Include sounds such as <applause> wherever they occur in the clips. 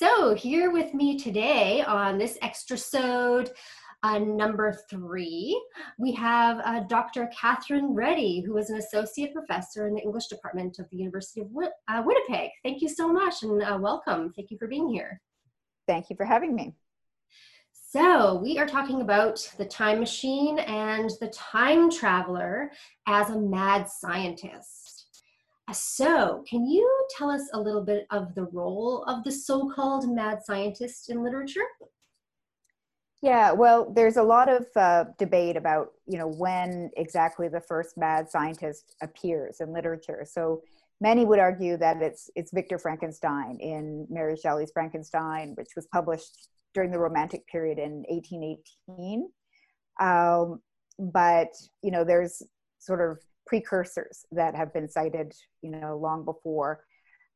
So, here with me today on this extra sode, uh, number three, we have uh, Dr. Catherine Reddy, who is an associate professor in the English department of the University of Win- uh, Winnipeg. Thank you so much and uh, welcome. Thank you for being here. Thank you for having me. So, we are talking about the time machine and the time traveler as a mad scientist. So, can you tell us a little bit of the role of the so called mad scientist in literature? Yeah, well, there's a lot of uh, debate about, you know, when exactly the first mad scientist appears in literature. So many would argue that it's it's Victor Frankenstein in Mary Shelley's Frankenstein, which was published during the Romantic period in 1818. Um, but you know, there's sort of precursors that have been cited, you know, long before.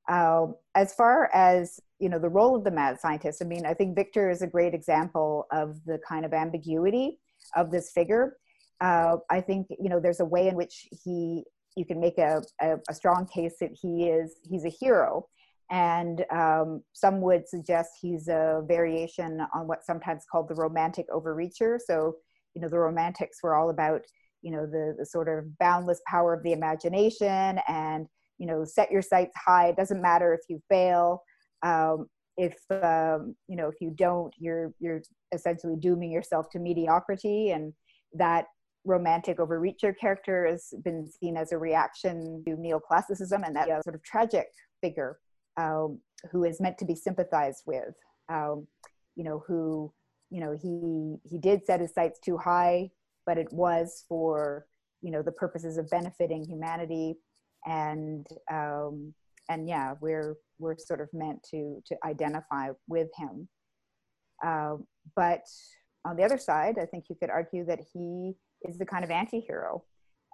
Um, as far as you know, the role of the mad scientist, I mean, I think Victor is a great example of the kind of ambiguity of this figure. Uh, I think you know, there's a way in which he you can make a, a, a strong case that he is he's a hero and um, some would suggest he's a variation on what's sometimes called the romantic overreacher. So, you know, the romantics were all about, you know, the, the sort of boundless power of the imagination and, you know, set your sights high. It doesn't matter if you fail. Um, if um, you know if you don't you're you're essentially dooming yourself to mediocrity and that romantic overreacher character has been seen as a reaction to neoclassicism and that sort of tragic figure um, who is meant to be sympathized with. Um, you know, who, you know, he he did set his sights too high, but it was for you know the purposes of benefiting humanity, and um, and yeah, we're we're sort of meant to to identify with him. Uh, but on the other side, I think you could argue that he is the kind of anti-hero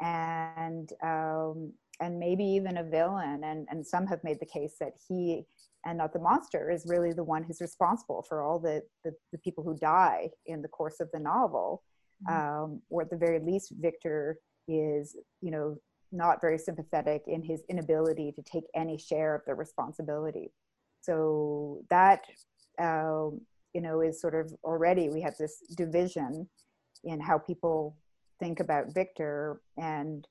and um, and maybe even a villain. And, and some have made the case that he and not the monster is really the one who's responsible for all the, the, the people who die in the course of the novel. Mm-hmm. Um, or at the very least, Victor is, you know, not very sympathetic in his inability to take any share of the responsibility. So that, um, you know, is sort of already we have this division in how people think about Victor and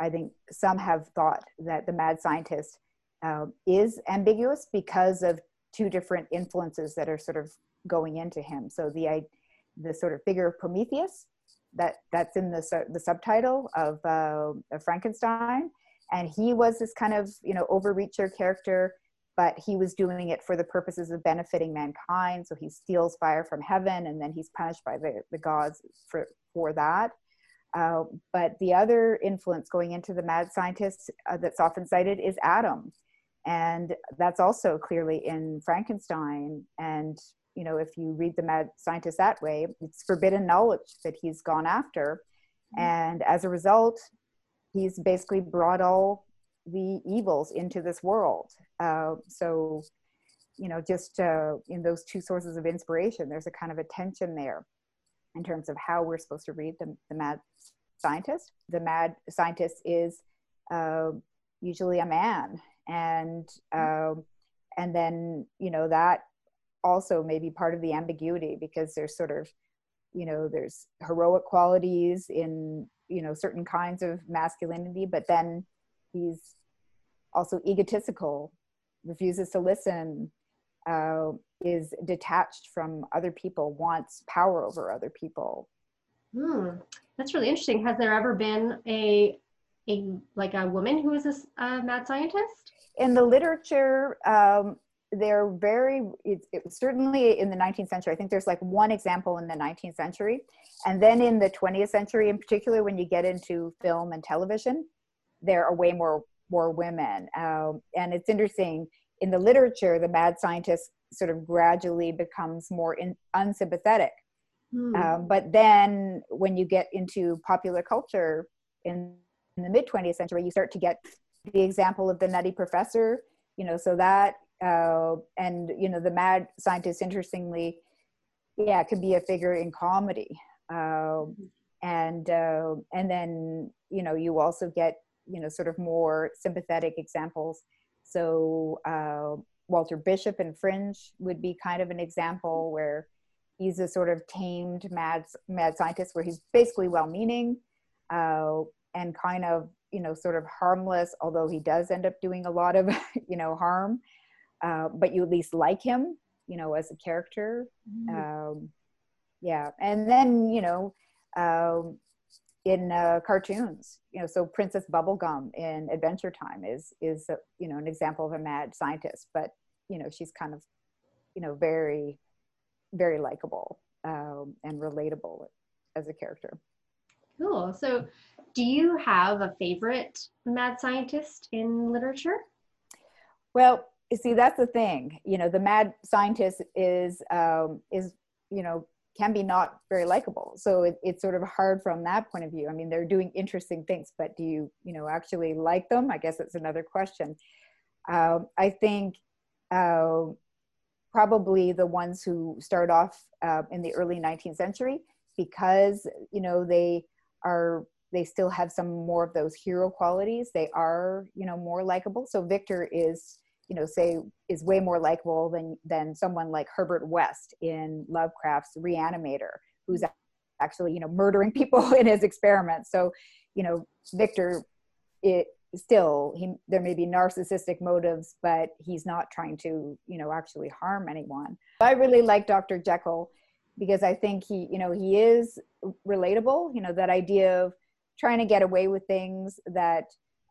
I think some have thought that the mad scientist uh, is ambiguous because of two different influences that are sort of going into him. So the the sort of figure of Prometheus that that's in the the subtitle of, uh, of Frankenstein, and he was this kind of you know overreacher character, but he was doing it for the purposes of benefiting mankind. So he steals fire from heaven, and then he's punished by the the gods for for that. Uh, but the other influence going into the mad scientist uh, that's often cited is Adam. And that's also clearly in Frankenstein. And, you know, if you read the mad scientist that way, it's forbidden knowledge that he's gone after. Mm-hmm. And as a result, he's basically brought all the evils into this world. Uh, so, you know, just uh, in those two sources of inspiration, there's a kind of a tension there in terms of how we're supposed to read the, the mad scientist. The mad scientist is uh, usually a man, and uh, and then you know that also may be part of the ambiguity because there's sort of you know there's heroic qualities in you know certain kinds of masculinity, but then he's also egotistical, refuses to listen, uh, is detached from other people, wants power over other people. Hmm. That's really interesting. Has there ever been a a like a woman who is a uh, mad scientist? In the literature, um, they're very. It, it, certainly in the 19th century. I think there's like one example in the 19th century, and then in the 20th century, in particular, when you get into film and television, there are way more more women. Um, and it's interesting in the literature, the mad scientist sort of gradually becomes more in, unsympathetic. Hmm. Um, but then when you get into popular culture in, in the mid 20th century, you start to get the example of the nutty professor, you know, so that, uh, and, you know, the mad scientist, interestingly, yeah, could be a figure in comedy. Uh, and, uh, and then, you know, you also get, you know, sort of more sympathetic examples so uh, Walter Bishop in Fringe would be kind of an example where he's a sort of tamed mad mad scientist where he's basically well-meaning uh, and kind of you know sort of harmless, although he does end up doing a lot of <laughs> you know harm. Uh, but you at least like him, you know, as a character. Mm-hmm. Um, yeah, and then you know. Um, in uh, cartoons. You know, so Princess Bubblegum in Adventure Time is is a, you know an example of a mad scientist, but you know she's kind of you know very very likable um, and relatable as a character. Cool. So, do you have a favorite mad scientist in literature? Well, see, that's the thing. You know, the mad scientist is um, is you know can be not very likable. So it, it's sort of hard from that point of view. I mean, they're doing interesting things, but do you, you know, actually like them? I guess that's another question. Um, I think uh, probably the ones who start off uh, in the early 19th century because, you know, they are they still have some more of those hero qualities. They are, you know, more likable. So Victor is you know say is way more likable than than someone like herbert west in lovecraft's reanimator who's actually you know murdering <laughs> people in his experiments. So you know victor it still he there may be narcissistic motives but he's not trying to you know actually harm anyone. I really like dr jekyll because i think he you know he is relatable you know that idea of trying to get away with things that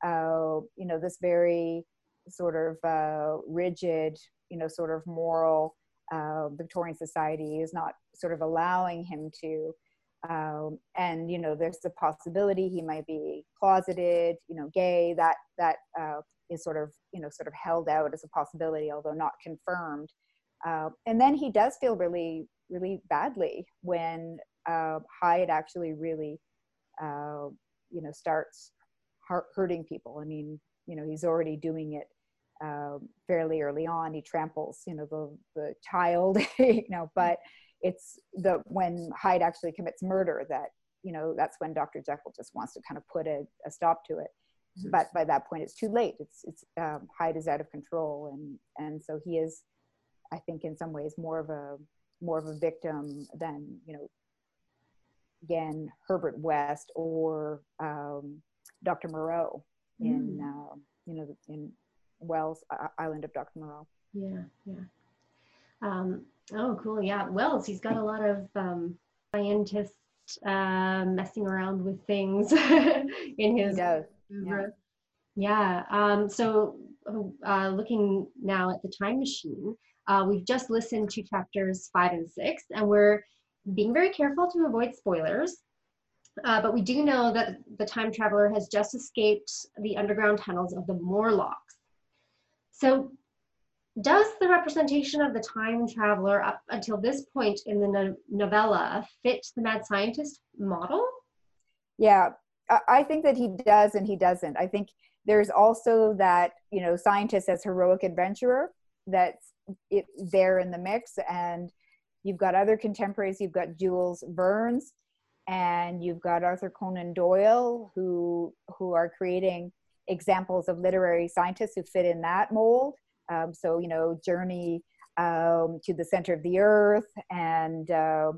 uh, you know this very sort of uh, rigid, you know, sort of moral uh, Victorian society is not sort of allowing him to. Um, and you know, there's the possibility he might be closeted, you know, gay. That that uh, is sort of you know sort of held out as a possibility, although not confirmed. Uh, and then he does feel really really badly when uh, Hyde actually really uh, you know starts hurting people. I mean, you know, he's already doing it um, fairly early on. He tramples, you know, the the child, <laughs> you know, but it's the when Hyde actually commits murder that you know that's when Dr. Jekyll just wants to kind of put a, a stop to it. Mm-hmm. But by that point, it's too late. It's it's um, Hyde is out of control, and and so he is, I think, in some ways more of a more of a victim than you know again Herbert West or um, Dr. Moreau in mm. uh, you know in Wells Island of Dr. Moreau. Yeah, yeah. Um, oh, cool. Yeah, Wells. He's got a lot of um, scientists uh, messing around with things <laughs> in his. He does. Yeah. yeah. Um, so, uh, looking now at the time machine, uh, we've just listened to chapters five and six, and we're being very careful to avoid spoilers. Uh, but we do know that the time traveler has just escaped the underground tunnels of the Morlocks. So does the representation of the time traveler up until this point in the no- novella fit the mad scientist model? Yeah, I think that he does and he doesn't. I think there's also that, you know, scientist as heroic adventurer that's it, there in the mix. And you've got other contemporaries, you've got Jules Verne's and you've got Arthur Conan Doyle who who are creating examples of literary scientists who fit in that mold. Um, so, you know, Journey um, to the Center of the Earth and uh,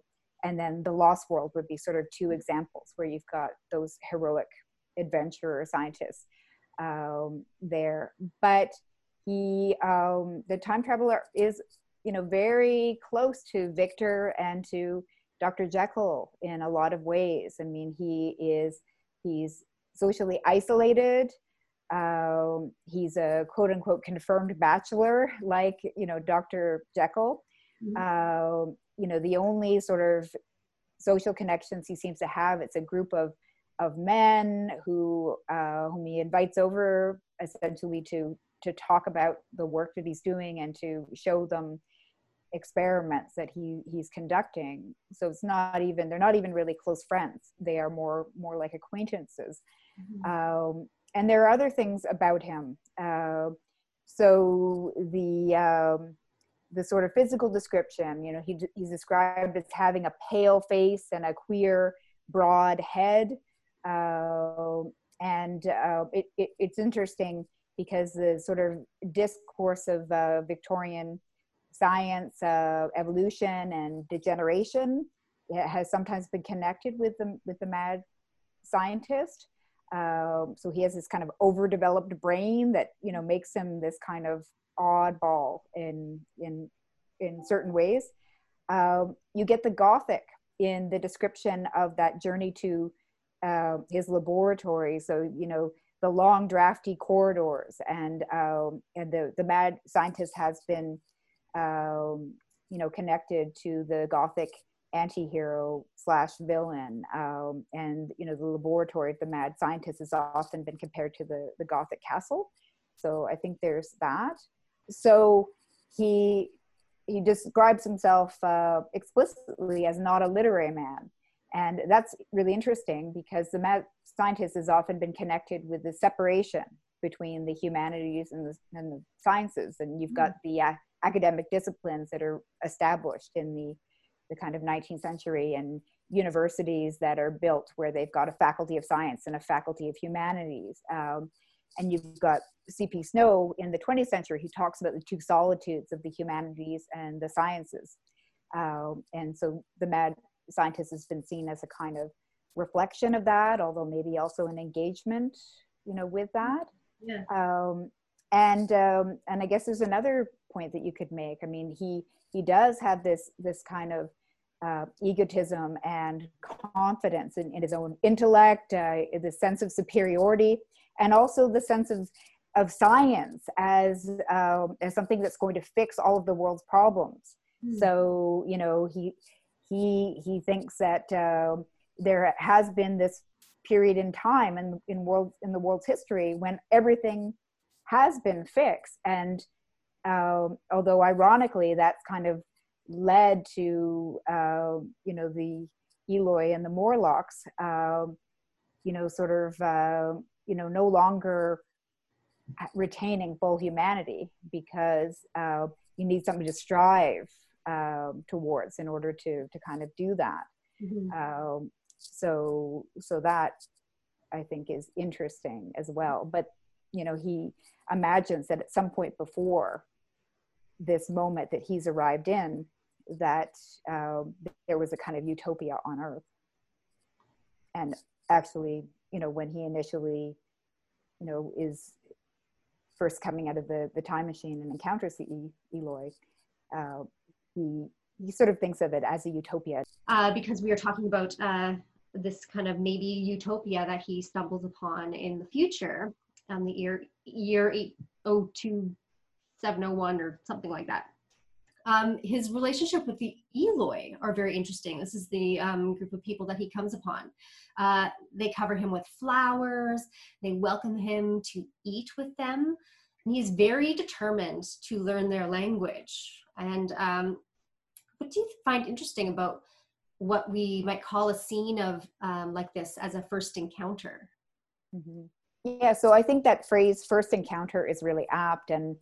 and then The Lost World would be sort of two examples where you've got those heroic adventurer scientists um, there. But he, um, the time traveler, is you know very close to Victor and to Dr. Jekyll in a lot of ways. I mean, he is he's socially isolated um, he's a quote unquote confirmed bachelor, like, you know, Dr. Jekyll. Mm-hmm. Uh, you know, the only sort of social connections he seems to have, it's a group of, of men who, uh, whom he invites over essentially to, to talk about the work that he's doing and to show them experiments that he he's conducting so it's not even they're not even really close friends they are more more like acquaintances mm-hmm. um, and there are other things about him. Uh, so the um, the sort of physical description, you know, he, he's described as having a pale face and a queer, broad head. Uh, and uh, it, it, it's interesting. because the sort of discourse of uh, Victorian science, uh, evolution, and degeneration has sometimes been connected with the with the mad scientist. Um, so he has this kind of overdeveloped brain that you know makes him this kind of oddball in in in certain ways. Um, you get the gothic in the description of that journey to uh, his laboratory. So you know the long drafty corridors and um, and the the mad scientist has been um, you know connected to the gothic anti-hero slash villain um, and you know the laboratory of the mad scientist has often been compared to the the gothic castle. So i think there's that. So he he describes himself uh, explicitly as not a literary man. And that's really interesting because the mad scientist has often been connected with the separation between the humanities and the, and the sciences. And you've got mm-hmm. the uh, academic disciplines that are established in the the kind of 19th century and universities that are built where they've got a faculty of science and a faculty of humanities. Um, and you've got C.P. Snow in the 20th century, he talks about the two solitudes of the humanities and the sciences. Um, and so the mad scientist has been seen as a kind of reflection of that, although maybe also an engagement, you know, with that. Yeah. Um, and um, and I guess there's another point that you could make. I mean, he he does have this this kind of uh, egotism and confidence in, in his own intellect, uh, the sense of superiority, and also the sense of of science as um, as something that's going to fix all of the world's problems. Mm. So you know he he he thinks that uh, there has been this period in time in in world in the world's history when everything has been fixed and um, although ironically that's kind of led to uh, you know the Eloi and the Morlocks, um, you know, sort of uh, you know no longer retaining full humanity because uh, you need something to strive um, towards in order to to kind of do that. Mm-hmm. Um, so so that I think is interesting as well. But you know, he imagines that at some point before this moment that he's arrived in, that uh, there was a kind of utopia on earth. And actually you know when he initially you know is first coming out of the the time machine and encounters the eloi uh, he he sort of thinks of it as a utopia. Uh, because we are talking about uh, this kind of maybe utopia that he stumbles upon in the future um, the year year 802701 or something like that um, his relationship with the Eloi are very interesting. This is the um, group of people that he comes upon. Uh, they cover him with flowers. They welcome him to eat with them. And he's very determined to learn their language. And um, what do you find interesting about what we might call a scene of um, like this as a first encounter? Mm-hmm. Yeah, so I think that phrase first encounter is really apt. And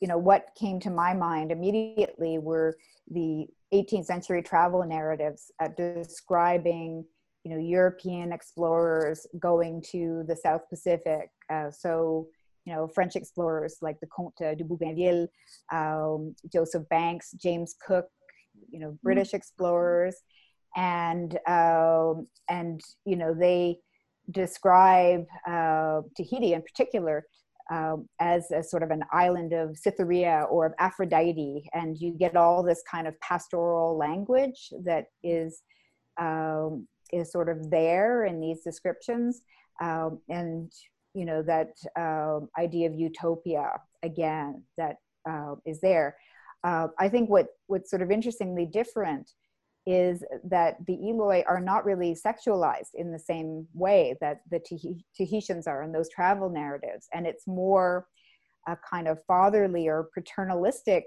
you know what came to my mind immediately were the 18th century travel narratives uh, describing you know european explorers going to the south pacific uh, so you know french explorers like the comte de bougainville um, joseph banks james cook you know british mm-hmm. explorers and um, and you know they describe uh, tahiti in particular um, as a sort of an island of Cytherea or of Aphrodite, and you get all this kind of pastoral language that is um, is sort of there in these descriptions, um, and you know that um, idea of utopia again that uh, is there. Uh, I think what what's sort of interestingly different is that the Eloi are not really sexualized in the same way that the Tahitians are in those travel narratives. And it's more a kind of fatherly or paternalistic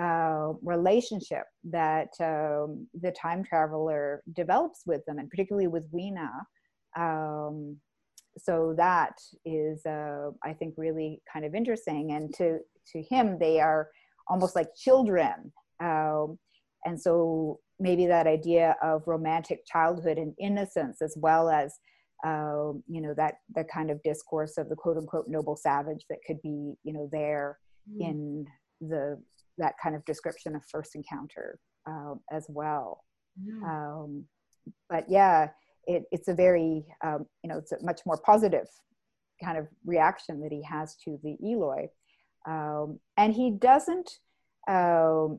uh, relationship that um, the time traveler develops with them, and particularly with Weena. Um, so that is, uh, I think, really kind of interesting. And to to him, they are almost like children. Um, and so maybe that idea of romantic childhood and innocence as well as um, you know that the kind of discourse of the quote unquote noble savage that could be you know there mm. in the that kind of description of first encounter uh, as well mm. um, but yeah it, it's a very um, you know it's a much more positive kind of reaction that he has to the eloi um, and he doesn't um,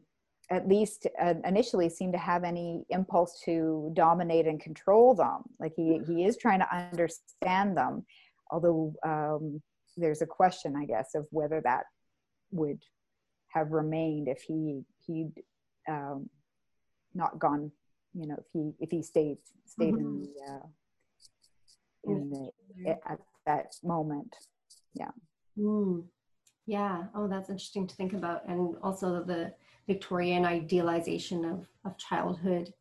at least uh, initially seem to have any impulse to dominate and control them. Like he, he is trying to understand them, although um, there's a question, I guess, of whether that would have remained if he he'd um, not gone, you know, if he if he stayed stayed mm-hmm. in the uh, in the at that moment, yeah. Mm. Yeah. Oh, that's interesting to think about, and also the Victorian idealization of, of childhood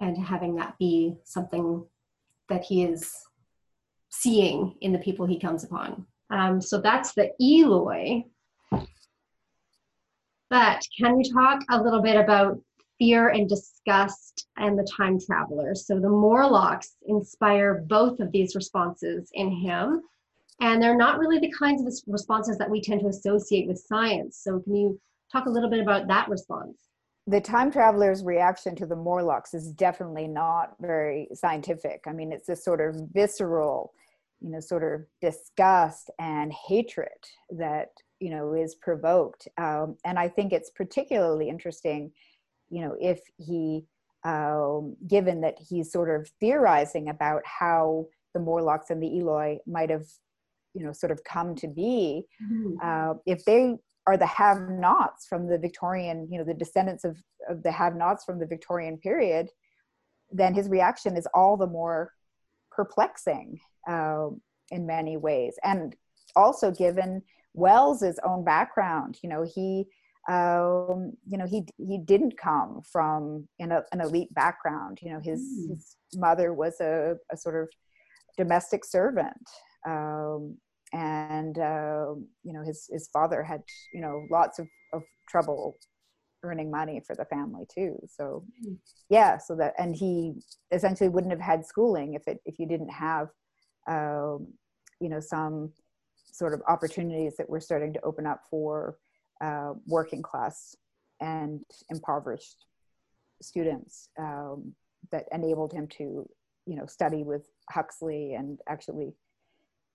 and having that be something that he is seeing in the people he comes upon. Um, so that's the Eloi. But can we talk a little bit about fear and disgust and the time travelers? So the Morlocks inspire both of these responses in him. And they're not really the kinds of responses that we tend to associate with science. So can you talk a little bit about that response the time traveler's reaction to the Morlocks is definitely not very scientific. I mean, it's this sort of visceral, you know, sort of disgust and hatred that, you know, is provoked. Um, and I think it's particularly interesting, you know, if he, um, given that he's sort of theorizing about how the Morlocks and the Eloi might have, you know, sort of come to be, mm-hmm. uh, if they are the have-nots from the Victorian, you know, the descendants of, of the have-nots from the Victorian period, then his reaction is all the more perplexing uh, in many ways. And also given Wells's own background, you know, he, um, you know, he he didn't come from in a, an elite background. You know, his mm. his mother was a, a sort of domestic servant. Um, and uh, you know his his father had you know lots of, of trouble earning money for the family too. So yeah so that and he essentially wouldn't have had schooling if it if you didn't have um, you know some sort of opportunities that were starting to open up for uh, working class and impoverished students um, that enabled him to you know study with huxley and actually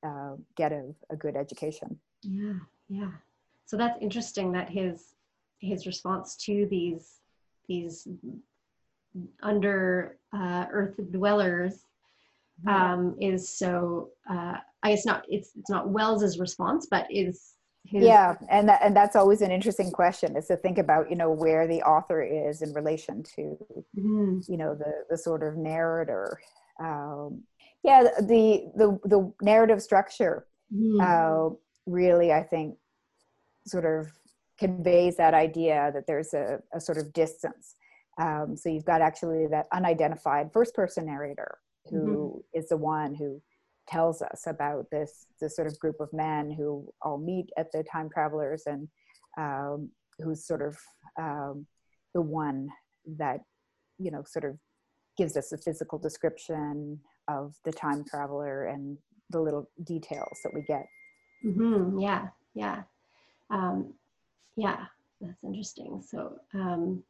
uh, get a, a good education. Yeah, yeah. So that's interesting that his his response to these these under uh, earth dwellers um, is so uh, I guess not it's it's not Wells's response, but is his... yeah, and that, and that's always an interesting question is to think about you know where the author is in relation to mm-hmm. you know the the sort of narrator. Um, yeah the the the narrative structure mm. uh, really i think sort of conveys that idea that there's a, a sort of distance um, so you've got actually that unidentified first person narrator who mm-hmm. is the one who tells us about this this sort of group of men who all meet at the time travelers and um, who's sort of um, the one that you know sort of gives us a physical description of the time traveler and the little details that we get. Mm-hmm. Yeah, yeah, um, yeah. That's interesting. So, um,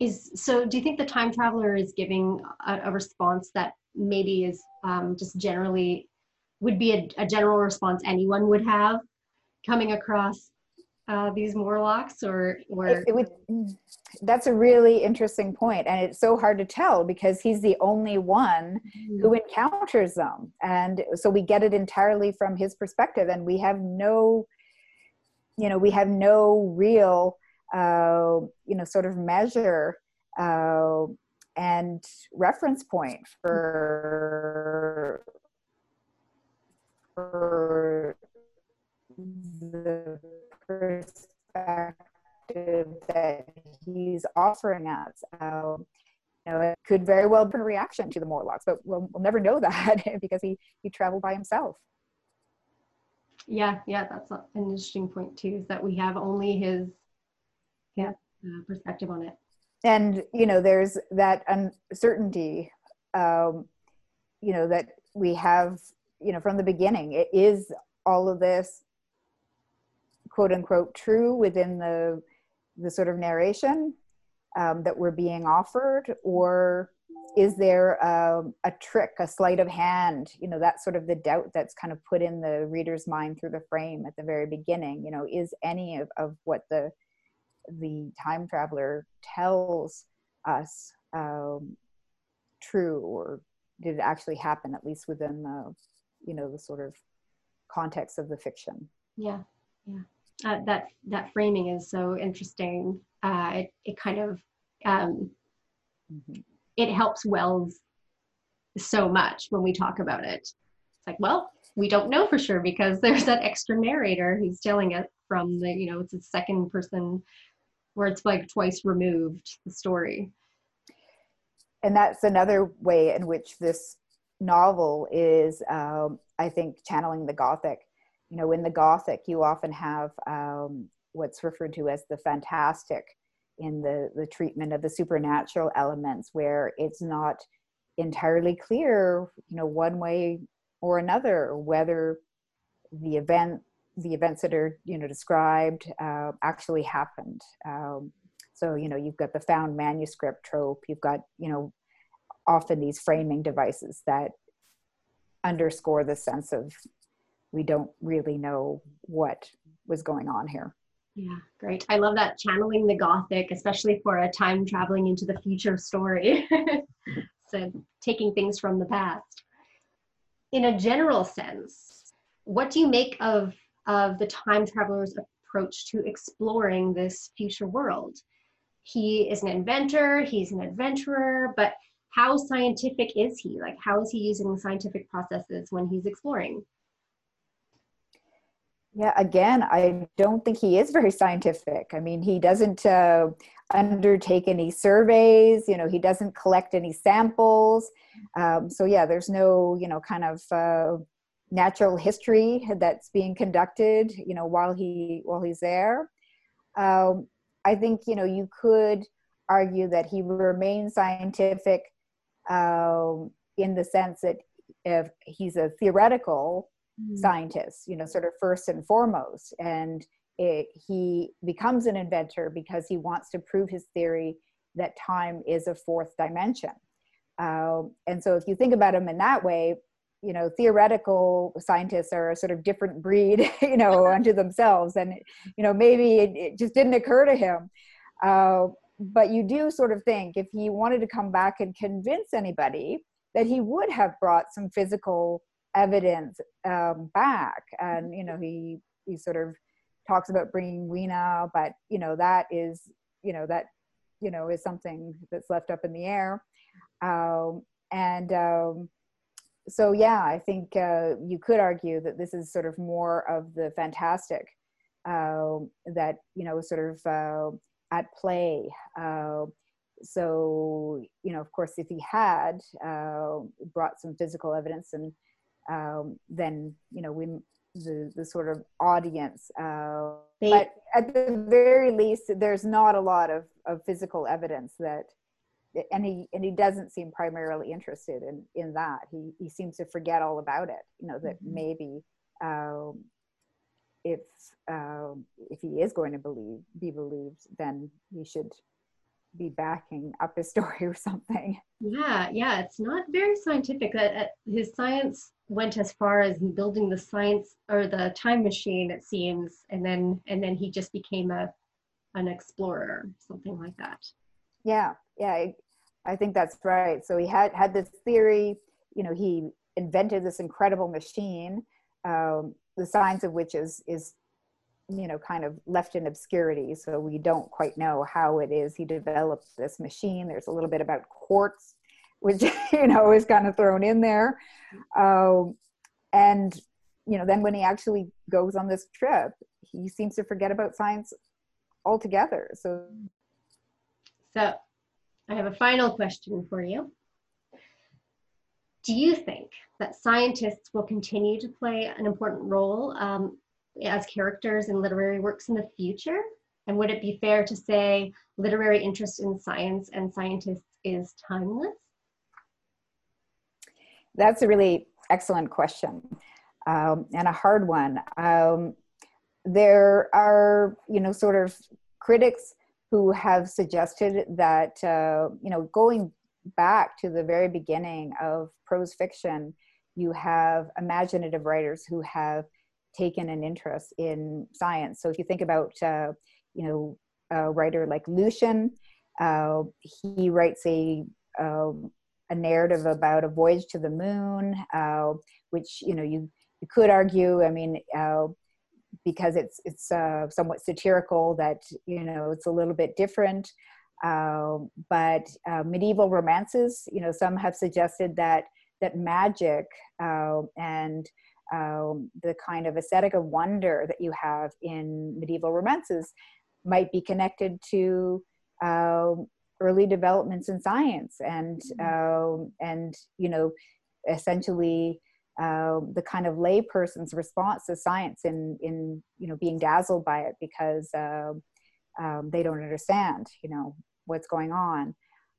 is so? Do you think the time traveler is giving a, a response that maybe is um, just generally would be a, a general response anyone would have coming across uh, these Morlocks, or or it, it would, that's a really interesting point, and it's so hard to tell because he's the only one mm. who encounters them, and so we get it entirely from his perspective, and we have no, you know, we have no real, uh, you know, sort of measure uh, and reference point for for the perspective that he's offering us. Um, you know, it could very well be a reaction to the Morlocks, but we'll, we'll never know <laughs> that <laughs> because he, he traveled by himself. Yeah, yeah, that's an interesting point too, is that we have only his yeah, uh, perspective on it. And, you know, there's that uncertainty, um, you know that we have you know from the beginning it is all of this quote unquote true within the the sort of narration um, that we're being offered? Or is there um, a trick a sleight of hand you know that's sort of the doubt that's kind of put in the reader's mind through the frame at the very beginning? You know is any of, of what the the time traveler tells us um, true? Or did it actually happen at least within the you know the sort of context of the fiction? Yeah yeah uh, that that framing is so interesting. Uh, it, it kind of um, mm-hmm. it helps wells so much when we talk about it. It's like well we don't know for sure because <laughs> there's that extra narrator who's telling it from the you know it's a second person where it's like twice removed the story. And that's another way in which this novel is um, i think channeling the gothic you know in the gothic you often have um, what's referred to as the fantastic in the the treatment of the supernatural elements where it's not entirely clear you know one way or another whether the event the events that are you know described uh, actually happened. Um, so you know you've got the found manuscript trope you've got you know often these framing devices that underscore the sense of we don't really know what was going on here yeah great i love that channeling the gothic especially for a time traveling into the future story <laughs> so taking things from the past in a general sense what do you make of of the time traveler's approach to exploring this future world. He is an inventor, he's an adventurer, but how scientific is he? Like, how is he using scientific processes when he's exploring? Yeah, again, I don't think he is very scientific. I mean, he doesn't uh, undertake any surveys, you know, he doesn't collect any samples. Um, so, yeah, there's no, you know, kind of uh, natural history that's being conducted you know while he while he's there um, i think you know you could argue that he remains scientific um, in the sense that if he's a theoretical mm. scientist you know sort of first and foremost. And it, he becomes an inventor because he wants to prove his theory that time is a fourth dimension. Um, and so if you think about him in that way you know theoretical scientists are a sort of different breed <laughs> you know <laughs> unto themselves. And you know maybe it, it just didn't occur to him. Uh, but you do sort of think if he wanted to come back and convince anybody that he would have brought some physical evidence um, back. And you know he he sort of talks about bringing Weena but you know that is you know that you know is something that's left up in the air. Um, and um, so yeah, I think uh, you could argue that this is sort of more of the fantastic uh, that you know sort of uh, at play. Uh, so you know, of course, if he had uh, brought some physical evidence, and um, then you know we the the sort of audience. Uh, but at the very least, there's not a lot of of physical evidence that and he and he doesn't seem primarily interested in in that he he seems to forget all about it you know that mm-hmm. maybe um, if um, if he is going to believe be believed then he should be backing up his <laughs> story or something yeah yeah it's not very scientific that his science went as far as building the science or the time machine it seems and then and then he just became a an explorer something like that yeah yeah I think that's right. So he had had this theory. You know, he invented this incredible machine, um, the science of which is is you know kind of left in obscurity. So we don't quite know how it is he developed this machine. There's a little bit about quartz, which <laughs> you know is kind of thrown in there, um, and you know then when he actually goes on this trip, he seems to forget about science altogether. So. So I have a final question for you. Do you think that scientists will continue to play an important role um, as characters in literary works in the future? And would it be fair to say literary interest in science and scientists is timeless? That's a really excellent question um, and a hard one. Um, there are, you know, sort of critics who have suggested that, uh, you know, going back to the very beginning of prose fiction, you have imaginative writers who have taken an interest in science. So if you think about, uh, you know, a writer like Lucian, uh, he writes a um, a narrative about a voyage to the moon, uh, which you know you you could argue. I mean, uh, because it's it's uh, somewhat satirical that you know it's a little bit different. But uh, medieval romances, you know, some have suggested that that magic uh, and um, the kind of aesthetic of wonder that you have in medieval romances might be connected to um, early developments in science and mm-hmm. um, and you know essentially uh, the kind of layperson's response to science in in you know being dazzled by it because uh, um, they don't understand you know what's going on.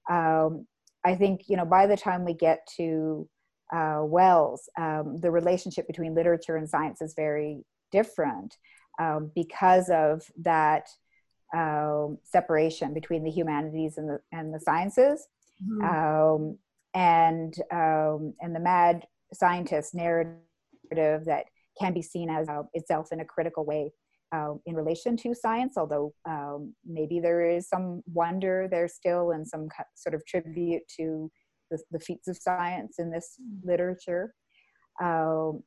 Um, I think you know by the time we get to uh, Wells, um, the relationship between literature and science is very different um, because of that um, separation between the humanities and the and the sciences, mm-hmm. um, and um, and the mad scientist narrative that can be seen as uh, itself in a critical way uh, in relation to science. Although um, maybe there is some wonder there still and some sort of tribute to the, the feats of science in this mm-hmm. literature. Um,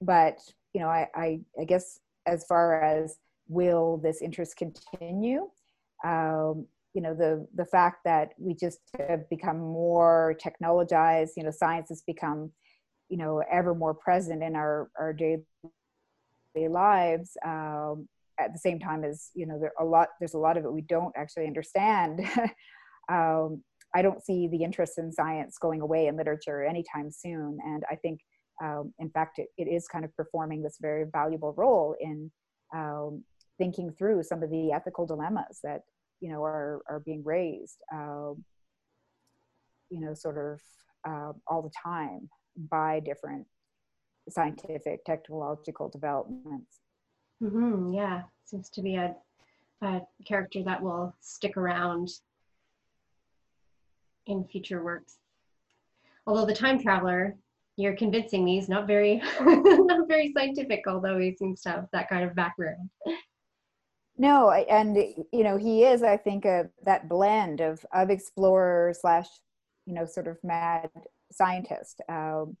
but you know, I, I, I guess as far as will this interest continue? Um, you know, the the fact that we just have become more technologized. You know, science has become, you know, ever more present in our our daily lives. Um, at the same time as you know, there a lot. There's a lot of it we don't actually understand. <laughs> um, I don't see the interest in science going away in literature anytime soon, and I think. Um, in fact, it, it is kind of performing this very valuable role in um, thinking through some of the ethical dilemmas that you know are are being raised um, you know sort of uh, all the time by different scientific technological developments. Mm-hmm, yeah. Seems to be a, a character that will stick around in future works. Although the time traveler you're convincing me he's not very <laughs> not very scientific although he seems to have that kind of background. No and you know he is i think a, that blend of of explorer slash you know sort of mad scientist. Um,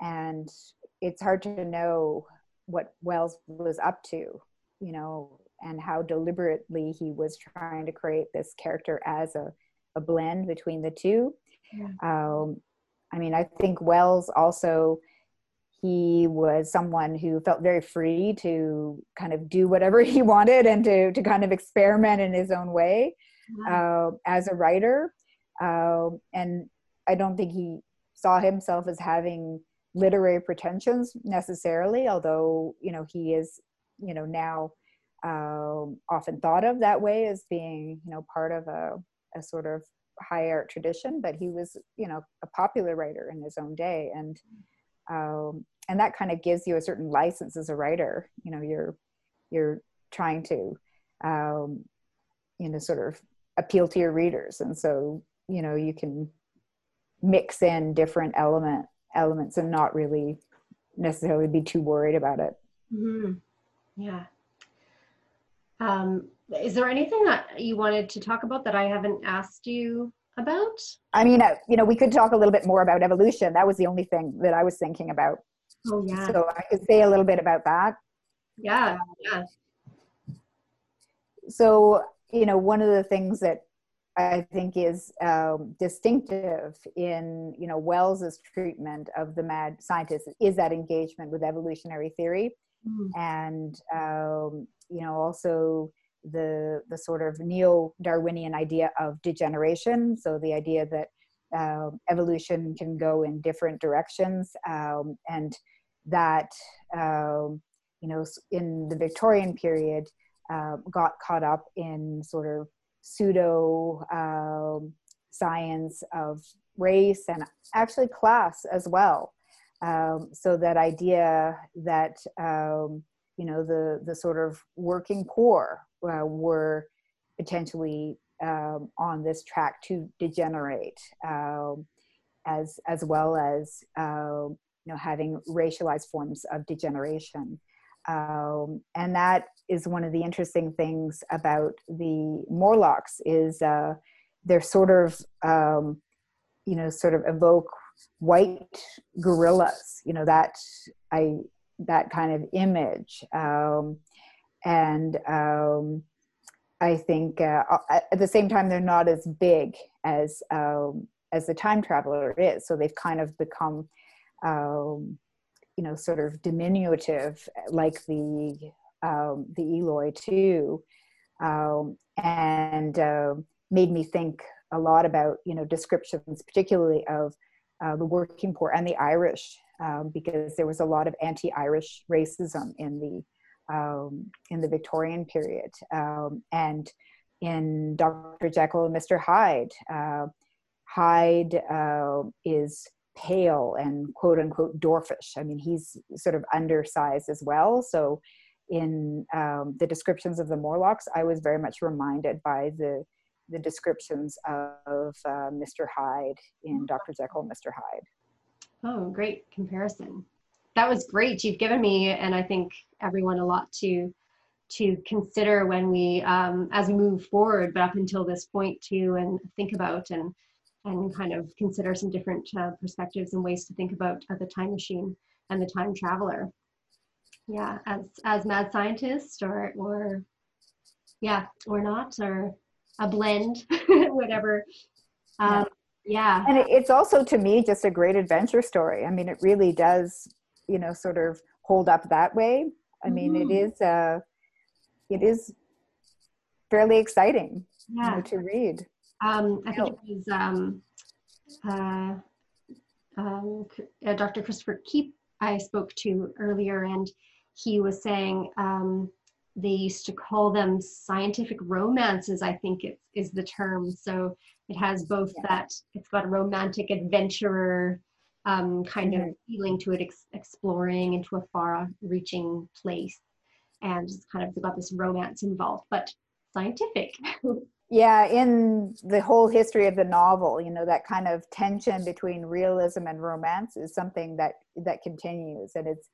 and it's hard to know what wells was up to you know and how deliberately he was trying to create this character as a, a blend between the two yeah. um, i mean i think wells also he was someone who felt very free to kind of do whatever <laughs> he wanted and to, to kind of experiment in his own way uh, as a writer. Uh, and I don't think he saw himself as having literary pretensions necessarily, although, you know, he is, you know, now um, often thought of that way as being, you know, part of a, a sort of high art tradition, but he was, you know, a popular writer in his own day. And, um, and that kind of gives you a certain license as a writer you know you're you're trying to um, you know sort of appeal to your readers and so you know you can mix in different element elements and not really necessarily be too worried about it mm-hmm. yeah um, is there anything that you wanted to talk about that i haven't asked you about? I mean, uh, you know, we could talk a little bit more about evolution. That was the only thing that I was thinking about. Oh, yeah. So I could say a little bit about that. Yeah, yeah. So, you know, one of the things that I think is um, distinctive in, you know, Wells's treatment of the mad scientist is that engagement with evolutionary theory. Mm. And, um, you know, also the the sort of neo-Darwinian idea of degeneration. So the idea that uh, evolution can go in different directions, um, and that um, you know in the Victorian period uh, got caught up in sort of pseudo um, science of race and actually class as well. Um, so that idea that um, you know the the sort of working poor uh, were potentially um, on this track to degenerate, um, as as well as uh, you know having racialized forms of degeneration. Um, and that is one of the interesting things about the Morlocks is uh, they're sort of um, you know sort of evoke white gorillas you know that i that kind of image. Um, and um, i think uh, at the same time they're not as big as um, as the time traveler is. So they've kind of become um, you know sort of diminutive like the um, the eloi too um, and uh, made me think a lot about you know descriptions particularly of uh, the working poor and the irish um, because there was a lot of anti-irish racism in the um, in the victorian period um, and in dr jekyll and mr hyde uh, hyde uh, is pale and quote unquote dwarfish i mean he's sort of undersized as well so in um, the descriptions of the morlocks i was very much reminded by the the descriptions of uh, Mr. Hyde in Dr. Jekyll and Mr. Hyde. Oh, great comparison. That was great. You've given me and I think everyone a lot to to consider when we um, as we move forward, but up until this point too, and think about and and kind of consider some different uh, perspectives and ways to think about uh, the time machine and the time traveler. Yeah, as as mad scientist or or yeah or not or a blend, <laughs> whatever. Um, yeah. And it's also to me just a great adventure story. I mean, it really does, you know, sort of hold up that way. I mean, mm-hmm. it is, uh, it is fairly exciting yeah. you know, to read. Um, I think it was um, uh, um, uh, Dr. Christopher Keep I spoke to earlier, and he was saying um, they used to call them scientific romances i think it is the term so it has both yeah. that it's got a romantic adventurer um, kind mm-hmm. of feeling to it ex- exploring into a far reaching place and it's kind of got this romance involved but scientific <laughs> yeah in the whole history of the novel you know that kind of tension between realism and romance is something that that continues. And it's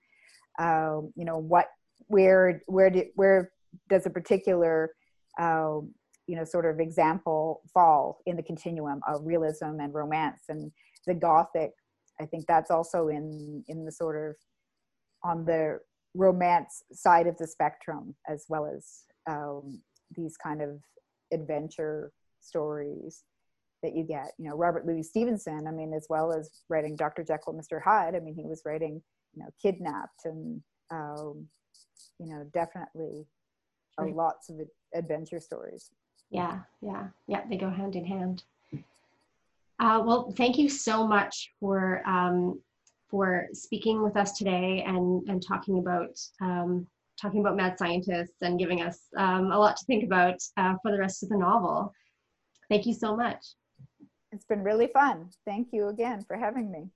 um, you know what where where do, where does a particular uh, you know sort of example fall in the continuum of realism and romance? And the gothic i think that's also in in the sort of on the romance side of the spectrum as well as um, these kind of adventure stories that you get. You know robert louis stevenson i mean as well as writing dr jekyll mr hyde i mean he was writing you know kidnapped and um, you know definitely right. lots of adventure stories. Yeah yeah yeah they go hand in hand. Uh, well thank you so much for um, for speaking with us today and and talking about um, talking about mad scientists and giving us um, a lot to think about uh, for the rest of the novel. Thank you so much. It's been really fun. Thank you again for having me